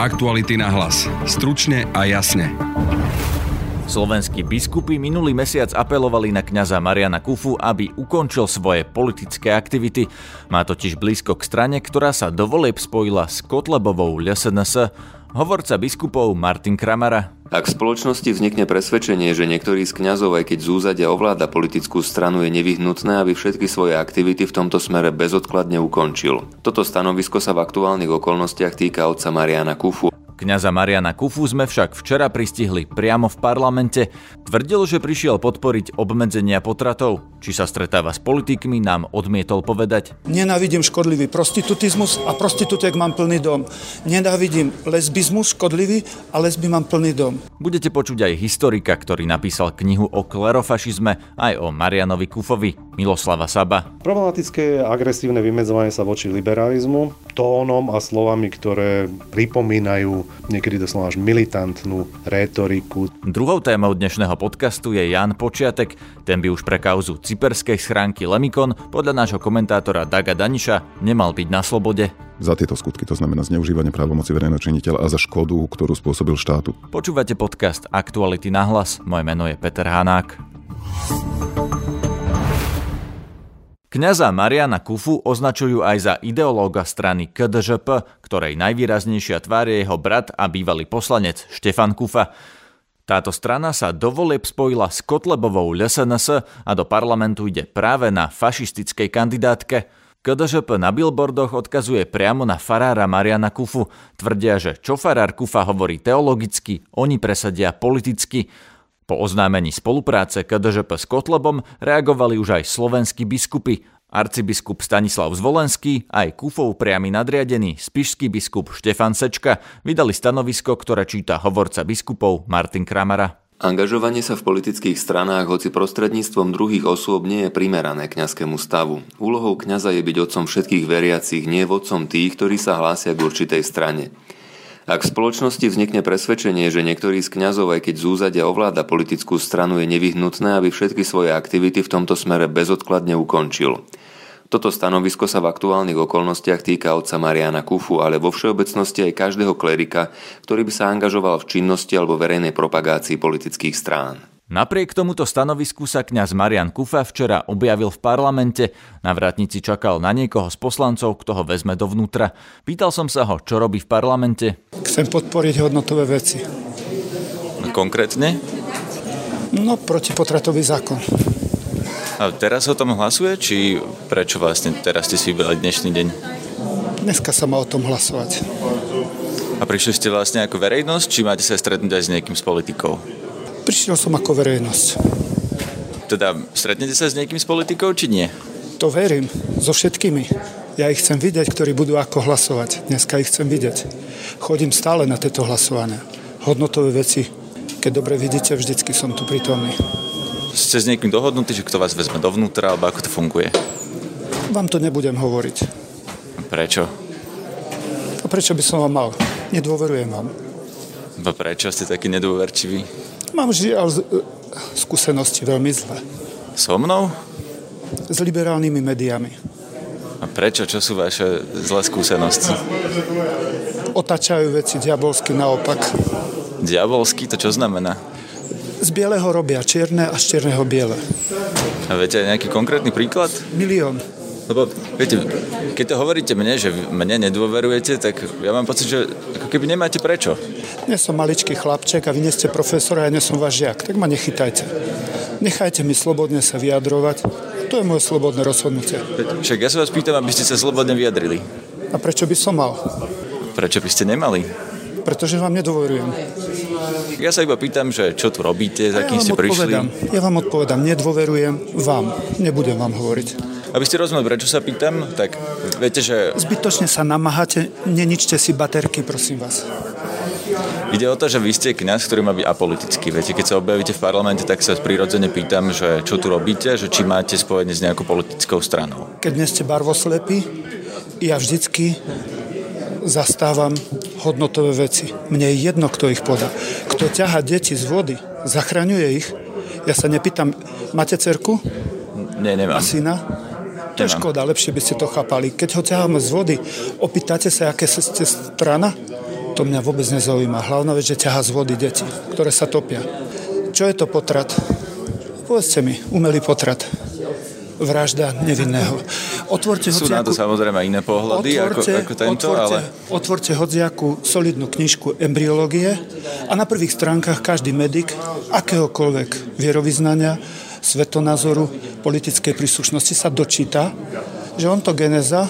Aktuality na hlas. Stručne a jasne. Slovenskí biskupy minulý mesiac apelovali na kňaza Mariana Kufu, aby ukončil svoje politické aktivity. Má totiž blízko k strane, ktorá sa do volieb spojila s Kotlebovou LSNS. Hovorca biskupov Martin Kramara. Ak v spoločnosti vznikne presvedčenie, že niektorý z kňazov, aj keď zúzadia ovláda politickú stranu, je nevyhnutné, aby všetky svoje aktivity v tomto smere bezodkladne ukončil. Toto stanovisko sa v aktuálnych okolnostiach týka otca Mariana Kufu. Kňaza Mariana Kufu sme však včera pristihli priamo v parlamente. Tvrdil, že prišiel podporiť obmedzenia potratov. Či sa stretáva s politikmi, nám odmietol povedať. Nenávidím škodlivý prostitutizmus a prostitútek mám plný dom. Nenávidím lesbizmus škodlivý a lesby mám plný dom. Budete počuť aj historika, ktorý napísal knihu o klerofašizme, aj o Marianovi Kufovi, Miloslava Saba. Problematické je agresívne vymedzovanie sa voči liberalizmu tónom a slovami, ktoré pripomínajú niekedy doslova až militantnú rétoriku. Druhou témou dnešného podcastu je Jan Počiatek. Ten by už pre kauzu cyperskej schránky Lemikon podľa nášho komentátora Daga Daniša nemal byť na slobode. Za tieto skutky, to znamená zneužívanie právomoci verejného činiteľa a za škodu, ktorú spôsobil štátu. Počúvate podcast Aktuality na hlas. Moje meno je Peter Hanák. Kňaza Mariana Kufu označujú aj za ideológa strany KDŽP, ktorej najvýraznejšia tvár je jeho brat a bývalý poslanec Štefan Kufa. Táto strana sa do volieb spojila s Kotlebovou LSNS a do parlamentu ide práve na fašistickej kandidátke. KDŽP na billboardoch odkazuje priamo na farára Mariana Kufu. Tvrdia, že čo farár Kufa hovorí teologicky, oni presadia politicky. Po oznámení spolupráce KDŽP s Kotlebom reagovali už aj slovenskí biskupy. Arcibiskup Stanislav Zvolenský aj Kufov priamy nadriadený spišský biskup Štefan Sečka vydali stanovisko, ktoré číta hovorca biskupov Martin Kramara. Angažovanie sa v politických stranách, hoci prostredníctvom druhých osôb, nie je primerané kňazskému stavu. Úlohou kňaza je byť otcom všetkých veriacich, nie vodcom tých, ktorí sa hlásia k určitej strane. Ak v spoločnosti vznikne presvedčenie, že niektorý z kňazov, aj keď zúzadia ovláda politickú stranu, je nevyhnutné, aby všetky svoje aktivity v tomto smere bezodkladne ukončil. Toto stanovisko sa v aktuálnych okolnostiach týka otca Mariana Kufu, ale vo všeobecnosti aj každého klerika, ktorý by sa angažoval v činnosti alebo verejnej propagácii politických strán. Napriek tomuto stanovisku sa kňaz Marian Kufa včera objavil v parlamente. Na vrátnici čakal na niekoho z poslancov, kto ho vezme dovnútra. Pýtal som sa ho, čo robí v parlamente. Chcem podporiť hodnotové veci. Konkrétne? No, protipotratový zákon. A teraz o tom hlasuje, či prečo vlastne teraz ste si vybrali dnešný deň? Dneska sa má o tom hlasovať. A prišli ste vlastne ako verejnosť, či máte sa stretnúť aj s niekým z politikou? Prišiel som ako verejnosť. Teda stretnete sa s niekým z politikou, či nie? To verím, so všetkými. Ja ich chcem vidieť, ktorí budú ako hlasovať. Dneska ich chcem vidieť. Chodím stále na tieto hlasovania. Hodnotové veci. Keď dobre vidíte, vždycky som tu prítomný. Ste s niekým dohodnutí, že kto vás vezme dovnútra, alebo ako to funguje? Vám to nebudem hovoriť. Prečo? A prečo by som vám mal? Nedôverujem vám. A prečo ste taký nedôverčivý? Mám žiaľ skúsenosti veľmi zlé. So mnou? S liberálnymi médiami. A prečo? Čo sú vaše zlé skúsenosti? Otačajú veci diabolsky naopak. Diabolsky? To čo znamená? Z bieleho robia čierne a z čierneho biele. A viete aj nejaký konkrétny príklad? Milión. Lebo, viete, keď to hovoríte mne, že mne nedôverujete, tak ja mám pocit, že ako keby nemáte prečo. Nie som maličký chlapček a vy nie ste profesor a ja nie som váš žiak, tak ma nechytajte. Nechajte mi slobodne sa vyjadrovať. To je moje slobodné rozhodnutie. Však ja sa vás pýtam, aby ste sa slobodne vyjadrili. A prečo by som mal? Prečo by ste nemali? Pretože vám nedôverujem. Ja sa iba pýtam, že čo tu robíte, za kým ja ste prišli. Ja vám odpovedám, nedôverujem vám. Nebudem vám hovoriť. Aby ste rozumeli, prečo sa pýtam, tak viete, že... Zbytočne sa namáhate, neničte si baterky, prosím vás. Ide o to, že vy ste kňaz, ktorý má byť apolitický. Viete, keď sa objavíte v parlamente, tak sa prirodzene pýtam, že čo tu robíte, že či máte spojenie s nejakou politickou stranou. Keď nie ste barvoslepí, ja vždycky zastávam hodnotové veci. Mne je jedno, kto ich podá. Kto ťaha deti z vody, zachraňuje ich. Ja sa nepýtam, máte cerku? Nie, nemám. A syna? To je škoda, lepšie by ste to chápali. Keď ho ťaháme z vody, opýtate sa, aké ste strana? To mňa vôbec nezaujíma. Hlavná vec, že ťaha z vody deti, ktoré sa topia. Čo je to potrat? Povedzte mi, umelý potrat vražda nevinného. Otvorte Sú hociaku, na to samozrejme iné pohľady otvorte, ako, ako tento, otvorte, ale... Otvorte hodziakú solidnú knižku embryológie a na prvých stránkach každý medic akéhokoľvek vierovýznania, svetonázoru, politickej príslušnosti sa dočíta, že ontogeneza,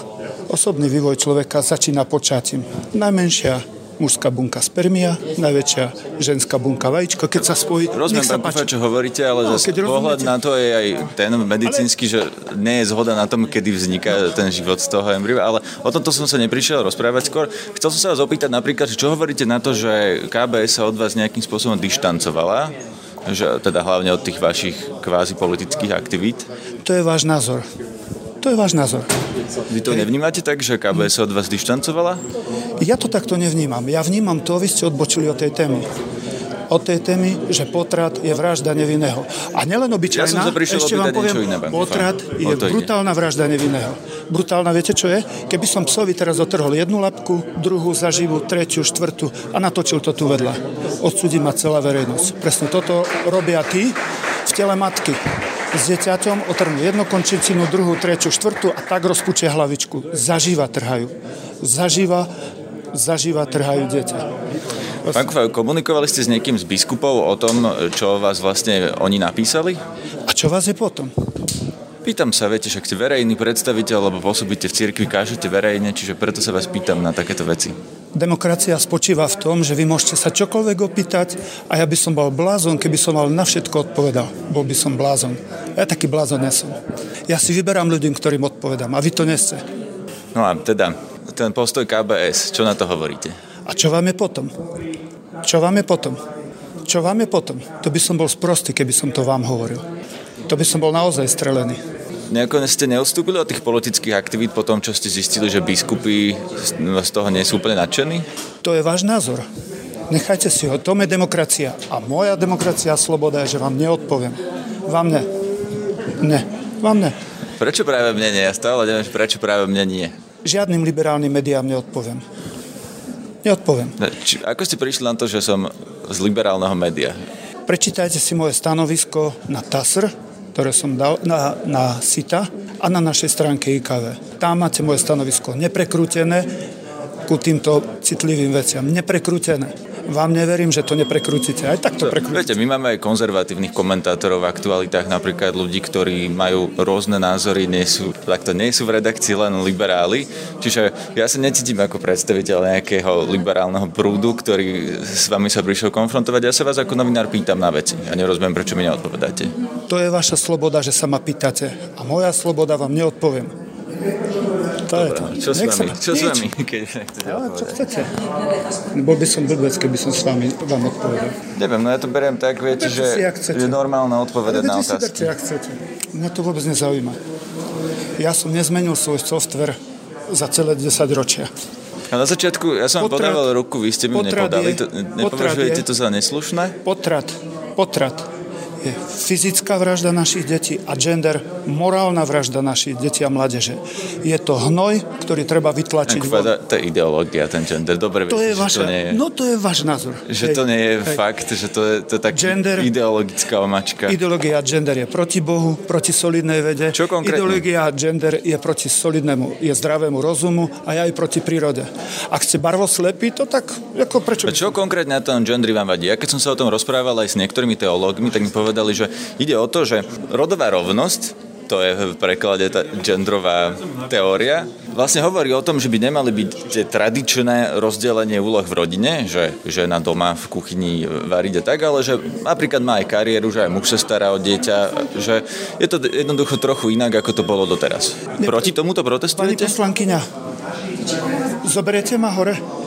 osobný vývoj človeka začína počatím. Najmenšia mužská bunka spermia, najväčšia ženská bunka vajíčko, keď sa spojí. Rozumiem, pán Kufa, čo hovoríte, ale no, zase pohľad na to je aj ten medicínsky, ale... že nie je zhoda na tom, kedy vzniká ten život z toho embrya, ale o tomto som sa neprišiel rozprávať skôr. Chcel som sa vás opýtať napríklad, čo hovoríte na to, že KBS sa od vás nejakým spôsobom dištancovala, že teda hlavne od tých vašich kvázi politických aktivít? To je váš názor. To je váš názor. Vy to nevnímate tak, že KBS od vás dištancovala? Ja to takto nevnímam. Ja vnímam to, vy ste odbočili od tej témy od tej témy, že potrat je vražda nevinného. A nielen obyčajná, ja ešte vám poviem, iné, potrat je brutálna vražda nevinného. Brutálna, viete čo je? Keby som psovi teraz otrhol jednu lapku, druhú zaživú, tretiu, štvrtú a natočil to tu vedľa. Odsudí ma celá verejnosť. Presne toto robia tí v tele matky s dieťaťom, otrhnú jednu končicinu, druhú, tretiu, štvrtú a tak rozpučia hlavičku. Zažíva trhajú. Zažíva, zažíva trhajú dieťa. Pán komunikovali ste s niekým z biskupov o tom, čo vás vlastne oni napísali? A čo vás je potom? Pýtam sa, viete, však ste verejný predstaviteľ, lebo pôsobíte v cirkvi, kážete verejne, čiže preto sa vás pýtam na takéto veci. Demokracia spočíva v tom, že vy môžete sa čokoľvek opýtať a ja by som bol blázon, keby som mal na všetko odpovedal. Bol by som blázon. Ja taký blázon nesom. Ja si vyberám ľudí, ktorým odpovedám a vy to neste. No a teda, ten postoj KBS, čo na to hovoríte? A čo vám je potom? Čo vám je potom? Čo vám je potom? To by som bol sprostý, keby som to vám hovoril to by som bol naozaj strelený. Nejako ste neustúpili od tých politických aktivít po tom, čo ste zistili, že biskupy z toho nie sú úplne nadšení? To je váš názor. Nechajte si ho. To je demokracia. A moja demokracia a sloboda je, že vám neodpoviem. Vám ne. Ne. Vám ne. Prečo práve mne nie? Ja stále neviem, prečo práve mne nie. Žiadnym liberálnym médiám neodpoviem. Neodpoviem. Či, ako ste prišli na to, že som z liberálneho média? Prečítajte si moje stanovisko na TASR, ktoré som dal na, na SITA a na našej stránke IKV. Tam máte moje stanovisko neprekrútené ku týmto citlivým veciam. Neprekrútené vám neverím, že to neprekrútite. Aj tak to prekrútite. Viete, my máme aj konzervatívnych komentátorov v aktualitách, napríklad ľudí, ktorí majú rôzne názory, nie sú, takto nie sú v redakcii len liberáli. Čiže ja sa necítim ako predstaviteľ nejakého liberálneho prúdu, ktorý s vami sa prišiel konfrontovať. Ja sa vás ako novinár pýtam na veci. Ja nerozumiem, prečo mi neodpovedáte. To je vaša sloboda, že sa ma pýtate. A moja sloboda vám neodpoviem. To je to. Čo s vami? Čo s vami, keď Ale čo chcete? Bol by som blbec, keby som s vami vám odpovedal. Neviem, no ja to beriem tak, viete, že je normálne odpovedať na otázky. Berte, ak chcete. Mňa to vôbec nezaujíma. Ja som nezmenil svoj software za celé 10 ročia. A na začiatku, ja som potrat, podával ruku, vy ste mi nepodali. To, nepovažujete to za neslušné? Potrat, potrat je fyzická vražda našich detí a gender morálna vražda našich detí a mládeže. Je to hnoj, ktorý treba vytlačiť. Von. To je ideológia, ten gender. Dobre, to viete, je vaša, to nie je, No to je váš názor. Že hej, to nie je hej. fakt, že to je, to je tak gender, ideologická omačka. Ideológia gender je proti Bohu, proti solidnej vede. Čo konkrétne? Ideológia gender je proti solidnému, je zdravému rozumu a aj proti prírode. Ak ste barvoslepí, to tak, ako prečo? A čo konkrétne na tom gendri vám vadí? Ja keď som sa o tom rozprával aj s niektorými teológmi, tak mi povedal, povedali, že ide o to, že rodová rovnosť to je v preklade tá genderová teória, vlastne hovorí o tom, že by nemali byť tie tradičné rozdelenie úloh v rodine, že žena doma v kuchyni varí a tak, ale že napríklad má aj kariéru, že aj muž sa stará o dieťa, že je to jednoducho trochu inak, ako to bolo doteraz. Proti tomuto protestujete? Pani poslankyňa, zoberiete ma hore?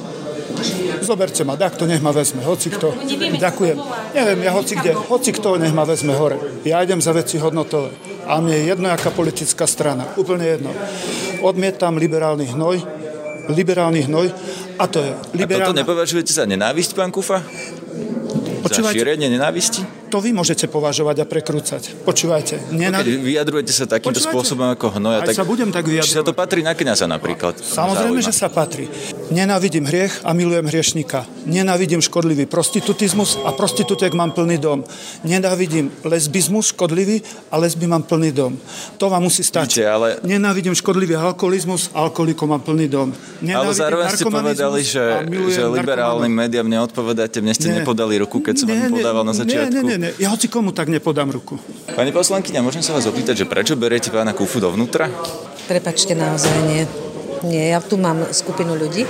Zoberte ma, tak to nech ma vezme, hoci kto. Ďakujem. Neviem, ja hoci kde, hoci kto nech ma vezme hore. Ja idem za veci hodnotové. A mne je jedno, aká politická strana. Úplne jedno. Odmietam liberálny hnoj, liberálny hnoj a to je liberálna... A toto nepovažujete za nenávisť, pán Kufa? Počúvajte, za šírenie nenávisti? To vy môžete považovať a prekrúcať. Počúvajte. Nenad... Keď vyjadrujete sa takýmto Počúvajte. spôsobom ako hnoja, tak... sa budem tak vyjadrovať. Či sa to patrí na kniaza napríklad? Samozrejme, že sa patrí. Nenávidím hriech a milujem hriešnika. Nenávidím škodlivý prostitutizmus a prostitútek mám plný dom. Nenávidím lesbizmus škodlivý a lesby mám plný dom. To vám musí stať. Víte, ale... Nenávidím škodlivý alkoholizmus a alkoholikom mám plný dom. Nenávidím ale zároveň ste povedali, že, že liberálnym médiám neodpovedáte. Mne ste nie. nepodali ruku, keď som vám podával na začiatku. Nie, nie, nie, ja hoci komu tak nepodám ruku. Pani poslankyňa, môžem sa vás opýtať, že prečo beriete pána Kufu dovnútra? Prepačte, naozaj nie. Nie, ja tu mám skupinu ľudí,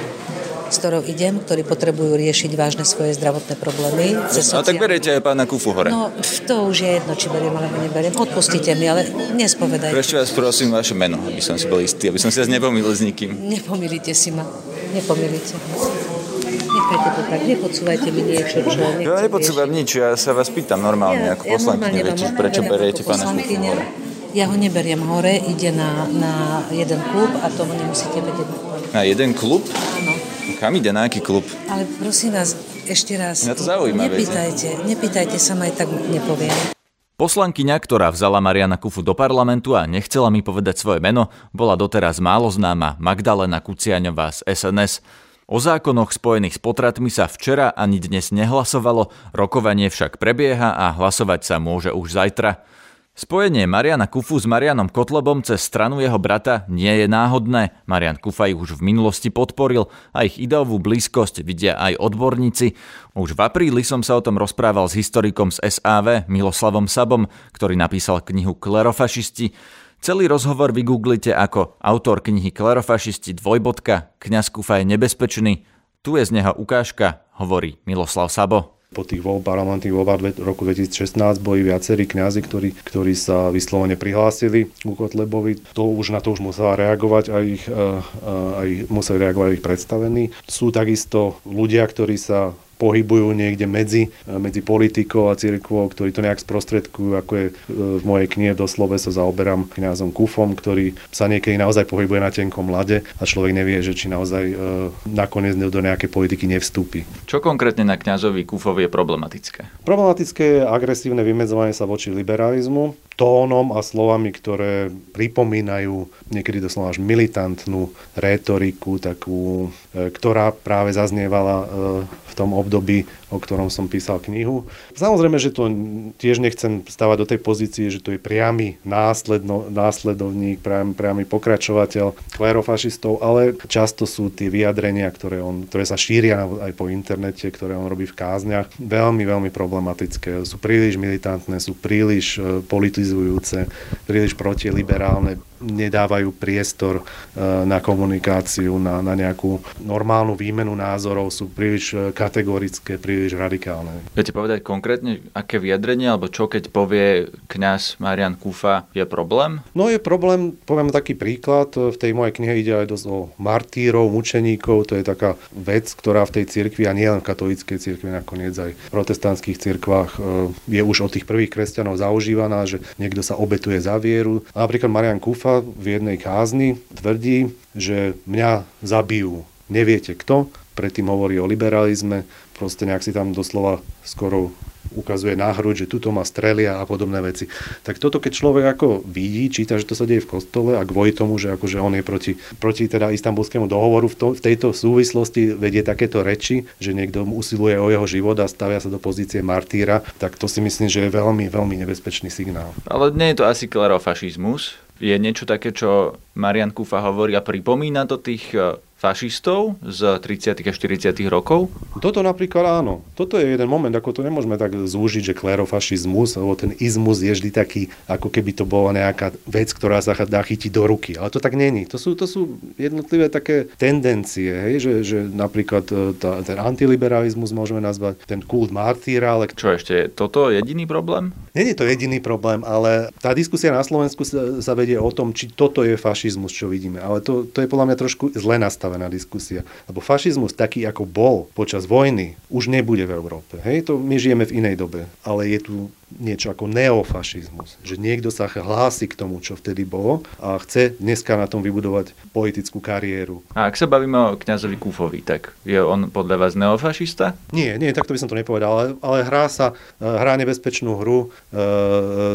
s ktorou idem, ktorí potrebujú riešiť vážne svoje zdravotné problémy. A tak beriete aj pána Kufu hore. No, to už je jedno, či beriem alebo neberiem. Odpustite mi, ale nespovedajte. Ešte vás prosím vaše meno, aby som si bol istý, aby som si vás nepomýlil s nikým. Nepomýlite si ma. Nepomýlite. Nechajte to tak, nepodsúvajte mi niečo, čo... Ja nepodsúvam nič, ja sa vás pýtam normálne, ja, ako ja poslankyne, viete, prečo beriete pána Kufu hore. Ja ho neberiem hore, ide na, na jeden klub a toho nemusíte vedieť. Na jeden klub? Áno. Kam ide, na aký klub? Ale prosím vás, ešte raz. Mňa to zaujíma, nepýtajte, nepýtajte sa ma aj tak nepoviem. Poslankyňa, ktorá vzala Mariana Kufu do parlamentu a nechcela mi povedať svoje meno, bola doteraz málo známa Magdalena Kuciaňová z SNS. O zákonoch spojených s potratmi sa včera ani dnes nehlasovalo, rokovanie však prebieha a hlasovať sa môže už zajtra. Spojenie Mariana Kufu s Marianom Kotlobom cez stranu jeho brata nie je náhodné. Marian Kufa ich už v minulosti podporil a ich ideovú blízkosť vidia aj odborníci. Už v apríli som sa o tom rozprával s historikom z SAV Miloslavom Sabom, ktorý napísal knihu Klerofašisti. Celý rozhovor vygooglite ako autor knihy Klerofašisti dvojbodka Kňaz Kufa je nebezpečný. Tu je z neho ukážka, hovorí Miloslav Sabo po tých voľb, parlamentných voľbách roku 2016 boli viacerí kňazi, ktorí, ktorí sa vyslovene prihlásili ku Kotlebovi. To už na to už musela reagovať aj ich, aj museli reagovať aj ich predstavení. Sú takisto ľudia, ktorí sa pohybujú niekde medzi, medzi politikou a cirkvou, ktorí to nejak sprostredkujú, ako je e, v mojej knihe doslove sa zaoberám kňazom Kufom, ktorý sa niekedy naozaj pohybuje na tenkom lade a človek nevie, že či naozaj e, nakoniec do nejakej politiky nevstúpi. Čo konkrétne na kňazovi Kufovi je problematické? Problematické je agresívne vymedzovanie sa voči liberalizmu, tónom a slovami, ktoré pripomínajú niekedy doslova až militantnú rétoriku, takú, ktorá práve zaznievala v tom období, o ktorom som písal knihu. Samozrejme, že to tiež nechcem stavať do tej pozície, že to je priamy následno, následovník, priamy, priamy pokračovateľ klerofašistov, ale často sú tie vyjadrenia, ktoré, on, ktoré sa šíria aj po internete, ktoré on robí v kázniach, veľmi, veľmi problematické. Sú príliš militantné, sú príliš e, politizujúce, príliš protiliberálne, nedávajú priestor e, na komunikáciu, na, na nejakú normálnu výmenu názorov, sú príliš e, kategorické, príliš radikálne. Viete povedať konkrétne, aké vyjadrenie, alebo čo keď povie kňaz Marian Kufa, je problém? No je problém, poviem taký príklad, v tej mojej knihe ide aj dosť o martírov, mučeníkov, to je taká vec, ktorá v tej cirkvi, a nielen v katolíckej cirkvi, nakoniec aj v protestantských cirkvách e, je už od tých prvých kresťanov zaužívaná, že niekto sa obetuje za vieru. A napríklad Marian Kufa v jednej kázni tvrdí, že mňa zabijú. Neviete kto, predtým hovorí o liberalizme, proste nejak si tam doslova skoro ukazuje na hruď, že tuto má strelia a podobné veci. Tak toto, keď človek ako vidí, číta, že to sa deje v kostole a kvôli tomu, že akože on je proti, proti teda istambulskému dohovoru v, to, v tejto súvislosti vedie takéto reči, že niekto usiluje o jeho život a stavia sa do pozície martýra, tak to si myslím, že je veľmi, veľmi nebezpečný signál. Ale nie je to asi klerofašizmus, je niečo také, čo Marian Kufa hovorí a pripomína to tých fašistov z 30. a 40. rokov? Toto napríklad áno. Toto je jeden moment, ako to nemôžeme tak zúžiť, že klerofašizmus, alebo ten izmus je vždy taký, ako keby to bola nejaká vec, ktorá sa dá chytiť do ruky. Ale to tak není. To sú, to sú jednotlivé také tendencie, hej, že, že napríklad e, tá, ten antiliberalizmus môžeme nazvať, ten kult martýra. Ale... Čo ešte, toto je jediný problém? Není to jediný problém, ale tá diskusia na Slovensku sa, sa vedie o tom, či toto je fašizmus, čo vidíme. Ale to, to je podľa mňa trošku zle nastavené nastavená diskusia. Lebo fašizmus taký, ako bol počas vojny, už nebude v Európe. Hej, to my žijeme v inej dobe, ale je tu niečo ako neofašizmus. Že niekto sa hlási k tomu, čo vtedy bolo a chce dneska na tom vybudovať politickú kariéru. A ak sa bavíme o kňazovi Kufovi, tak je on podľa vás neofašista? Nie, nie, takto by som to nepovedal, ale, ale hrá sa, e, hrá nebezpečnú hru e,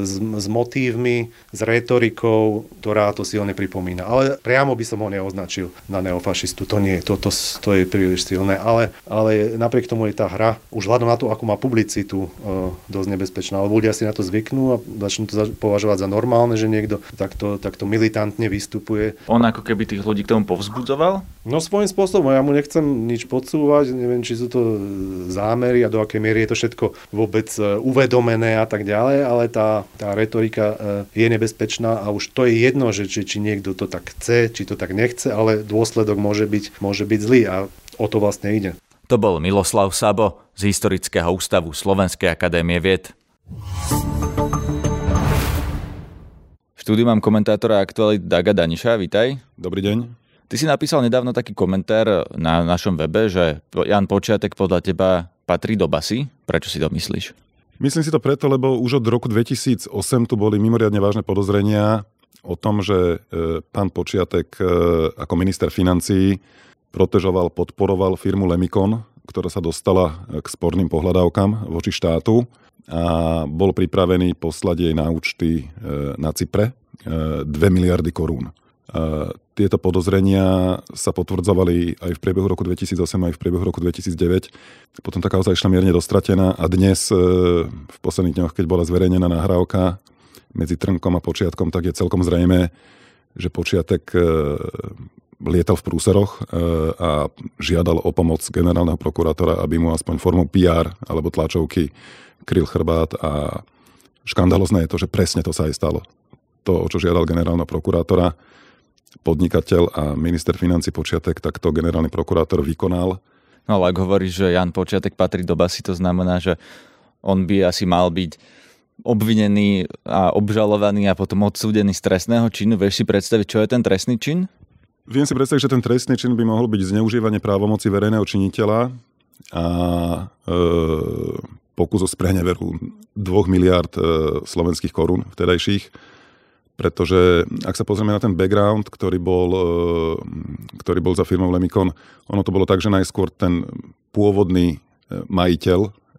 s, s motívmi, s retorikou, ktorá to silne pripomína. Ale priamo by som ho neoznačil na neofašistu. To nie, to, to, to je príliš silné. Ale, ale napriek tomu je tá hra, už hľadom na to, ako má publicitu, e, dosť nebezpečná ale ľudia si na to zvyknú a začnú to považovať za normálne, že niekto takto, takto militantne vystupuje. On ako keby tých ľudí k tomu povzbudzoval? No svojím spôsobom, ja mu nechcem nič podsúvať, neviem, či sú to zámery a do akej miery je to všetko vôbec e, uvedomené a tak ďalej, ale tá, tá retorika e, je nebezpečná a už to je jedno, že či, či niekto to tak chce, či to tak nechce, ale dôsledok môže byť, môže byť zlý a o to vlastne ide. To bol Miloslav Sabo z Historického ústavu Slovenskej akadémie vied. V štúdiu mám komentátora aktuality Daga Daniša, vítaj. Dobrý deň. Ty si napísal nedávno taký komentár na našom webe, že Jan Počiatek podľa teba patrí do basy. Prečo si to myslíš? Myslím si to preto, lebo už od roku 2008 tu boli mimoriadne vážne podozrenia o tom, že e, pán Počiatek e, ako minister financií protežoval, podporoval firmu Lemikon, ktorá sa dostala k sporným pohľadávkam voči štátu a bol pripravený poslať jej na účty e, na Cypre 2 e, miliardy korún. E, tieto podozrenia sa potvrdzovali aj v priebehu roku 2008, aj v priebehu roku 2009. Potom tá kauza išla mierne dostratená a dnes v posledných dňoch, keď bola zverejnená nahrávka medzi Trnkom a Počiatkom, tak je celkom zrejme, že Počiatek lietal v prúseroch a žiadal o pomoc generálneho prokurátora, aby mu aspoň formou PR alebo tlačovky kryl chrbát a škandalozné je to, že presne to sa aj stalo. To, o čo žiadal generálna prokurátora, podnikateľ a minister financí Počiatek, tak to generálny prokurátor vykonal. No ale ak hovoríš, že Jan Počiatek patrí do basy, to znamená, že on by asi mal byť obvinený a obžalovaný a potom odsúdený z trestného činu. Vieš si predstaviť, čo je ten trestný čin? Viem si predstaviť, že ten trestný čin by mohol byť zneužívanie právomoci verejného činiteľa a e, pokus o spreneveru 2 miliard e, slovenských korún vtedajších, pretože ak sa pozrieme na ten background, ktorý bol, e, ktorý bol za firmou Lemikon, ono to bolo tak, že najskôr ten pôvodný e, majiteľ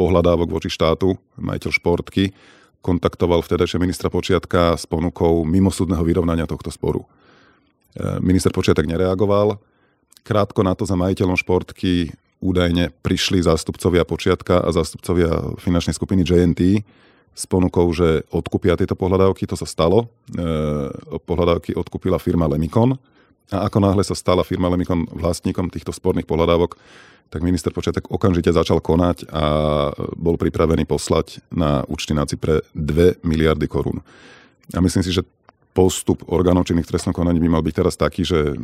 pohľadávok voči štátu, majiteľ športky, kontaktoval vtedajšie ministra Počiatka s ponukou mimosúdneho vyrovnania tohto sporu. Minister Počiatek nereagoval. Krátko na to za majiteľom športky údajne prišli zástupcovia Počiatka a zástupcovia finančnej skupiny JNT s ponukou, že odkúpia tieto pohľadávky. To sa stalo. E, pohľadávky odkúpila firma Lemikon a ako náhle sa stala firma Lemikon vlastníkom týchto sporných pohľadávok, tak minister Počiatek okamžite začal konať a bol pripravený poslať na účty na Cypre 2 miliardy korún. A myslím si, že postup orgánov činných trestnom konaní by mal byť teraz taký, že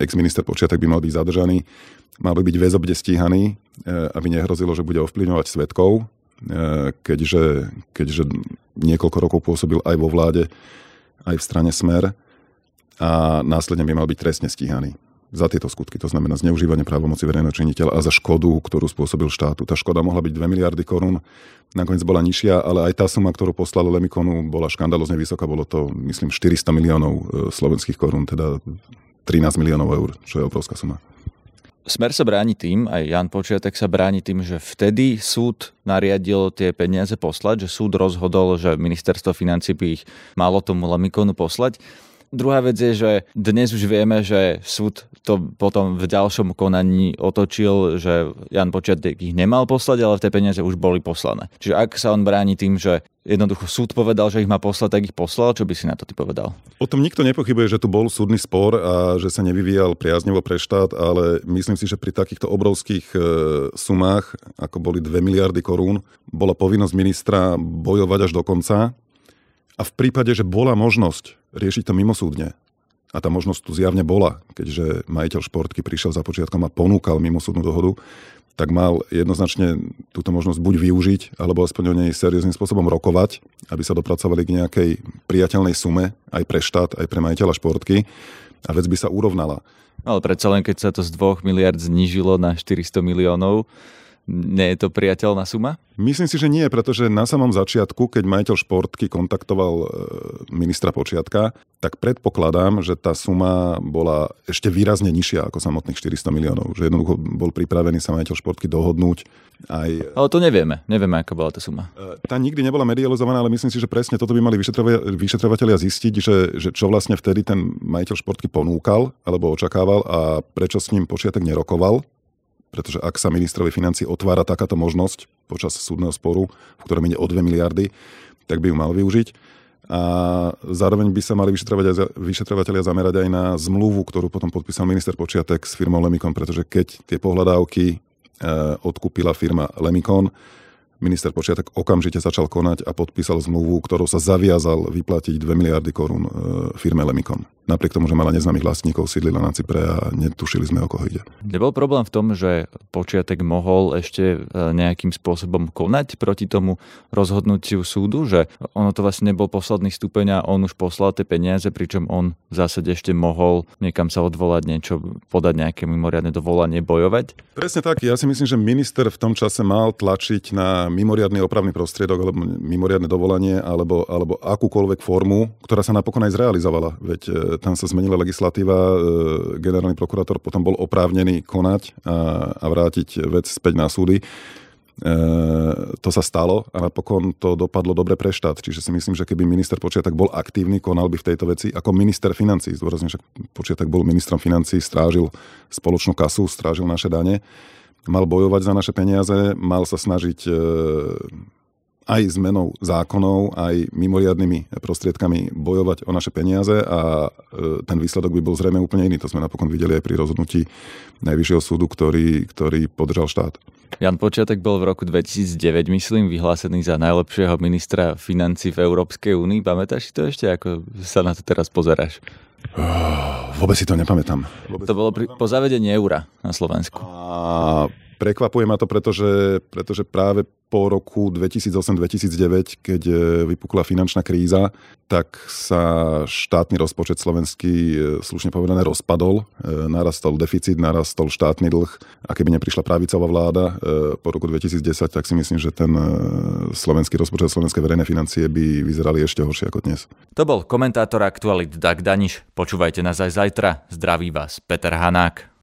ex-minister Počiatek by mal byť zadržaný, mal by byť väzobne stíhaný, e, aby nehrozilo, že bude ovplyvňovať svetkov, e, keďže, keďže niekoľko rokov pôsobil aj vo vláde, aj v strane Smer a následne by mal byť trestne stíhaný za tieto skutky, to znamená zneužívanie právomoci verejného činiteľa a za škodu, ktorú spôsobil štátu. Tá škoda mohla byť 2 miliardy korún, nakoniec bola nižšia, ale aj tá suma, ktorú poslal Lemikonu, bola škandalozne vysoká, bolo to, myslím, 400 miliónov e, slovenských korún, teda 13 miliónov eur, čo je obrovská suma. Smer sa bráni tým, aj Jan Počiatek sa bráni tým, že vtedy súd nariadil tie peniaze poslať, že súd rozhodol, že ministerstvo financí by ich malo tomu Lemikonu poslať. Druhá vec je, že dnes už vieme, že súd to potom v ďalšom konaní otočil, že Jan Počiatek ich nemal poslať, ale tie peniaze už boli poslané. Čiže ak sa on bráni tým, že jednoducho súd povedal, že ich má poslať, tak ich poslal, čo by si na to ty povedal? O tom nikto nepochybuje, že tu bol súdny spor a že sa nevyvíjal priaznevo pre štát, ale myslím si, že pri takýchto obrovských e, sumách, ako boli 2 miliardy korún, bola povinnosť ministra bojovať až do konca a v prípade, že bola možnosť riešiť to mimosúdne, a tá možnosť tu zjavne bola, keďže majiteľ športky prišiel za počiatkom a ponúkal mimosúdnu dohodu, tak mal jednoznačne túto možnosť buď využiť, alebo aspoň o nej serióznym spôsobom rokovať, aby sa dopracovali k nejakej priateľnej sume aj pre štát, aj pre majiteľa športky a vec by sa urovnala. Ale predsa len keď sa to z 2 miliard znížilo na 400 miliónov, Nie je to priateľná suma? Myslím si, že nie, pretože na samom začiatku, keď majiteľ športky kontaktoval e, ministra Počiatka, tak predpokladám, že tá suma bola ešte výrazne nižšia ako samotných 400 miliónov. Že jednoducho bol pripravený sa majiteľ športky dohodnúť aj... Ale to nevieme. Nevieme, aká bola tá suma. E, tá nikdy nebola medializovaná, ale myslím si, že presne toto by mali vyšetrovateľia zistiť, že, že čo vlastne vtedy ten majiteľ športky ponúkal alebo očakával a prečo s ním Počiatek nerokoval pretože ak sa ministrovi financí otvára takáto možnosť počas súdneho sporu, v ktorom ide o 2 miliardy, tak by ju mal využiť. A zároveň by sa mali vyšetrovateľia zamerať aj na zmluvu, ktorú potom podpísal minister Počiatek s firmou Lemikon, pretože keď tie pohľadávky e, odkúpila firma Lemikon, Minister Počiatek okamžite začal konať a podpísal zmluvu, ktorou sa zaviazal vyplatiť 2 miliardy korún e, firme Lemikon. Napriek tomu, že mala neznámych vlastníkov, sídlila na Cypre a netušili sme, o koho ide. Nebol problém v tom, že Počiatek mohol ešte e, nejakým spôsobom konať proti tomu rozhodnutiu súdu, že ono to vlastne nebol posledný stupeň a on už poslal tie peniaze, pričom on v zásade ešte mohol niekam sa odvolať, niečo podať nejaké mimoriadne dovolanie, bojovať? Presne tak. Ja si myslím, že minister v tom čase mal tlačiť na mimoriadný opravný prostriedok alebo mimoriadne dovolanie alebo, alebo akúkoľvek formu, ktorá sa napokon aj zrealizovala. Veď e, tam sa zmenila legislatíva, e, generálny prokurátor potom bol oprávnený konať a, a vrátiť vec späť na súdy. E, to sa stalo a napokon to dopadlo dobre pre štát. Čiže si myslím, že keby minister Počiatak bol aktívny, konal by v tejto veci ako minister financí. Zdôrazňujem, že Počiatak bol ministrom financí, strážil spoločnú kasu, strážil naše dane mal bojovať za naše peniaze, mal sa snažiť e, aj zmenou zákonov, aj mimoriadnými prostriedkami bojovať o naše peniaze a e, ten výsledok by bol zrejme úplne iný. To sme napokon videli aj pri rozhodnutí Najvyššieho súdu, ktorý, ktorý podržal štát. Jan Počiatek bol v roku 2009, myslím, vyhlásený za najlepšieho ministra financí v Európskej únii. Pamätáš si to ešte, ako sa na to teraz pozeráš? Oh, vôbec si to nepamätám. Vôbec to bolo pri, po zavedení eura na Slovensku. A Prekvapuje ma to, pretože, pretože práve po roku 2008-2009, keď e, vypukla finančná kríza, tak sa štátny rozpočet slovenský, e, slušne povedané, rozpadol. E, narastol deficit, narastol štátny dlh. A keby neprišla pravicová vláda po roku 2010, tak si myslím, že ten slovenský rozpočet, slovenské verejné financie by vyzerali ešte horšie ako dnes. To bol komentátor aktualit Dag Daniš. Počúvajte nás aj zajtra. Zdraví vás Peter Hanák.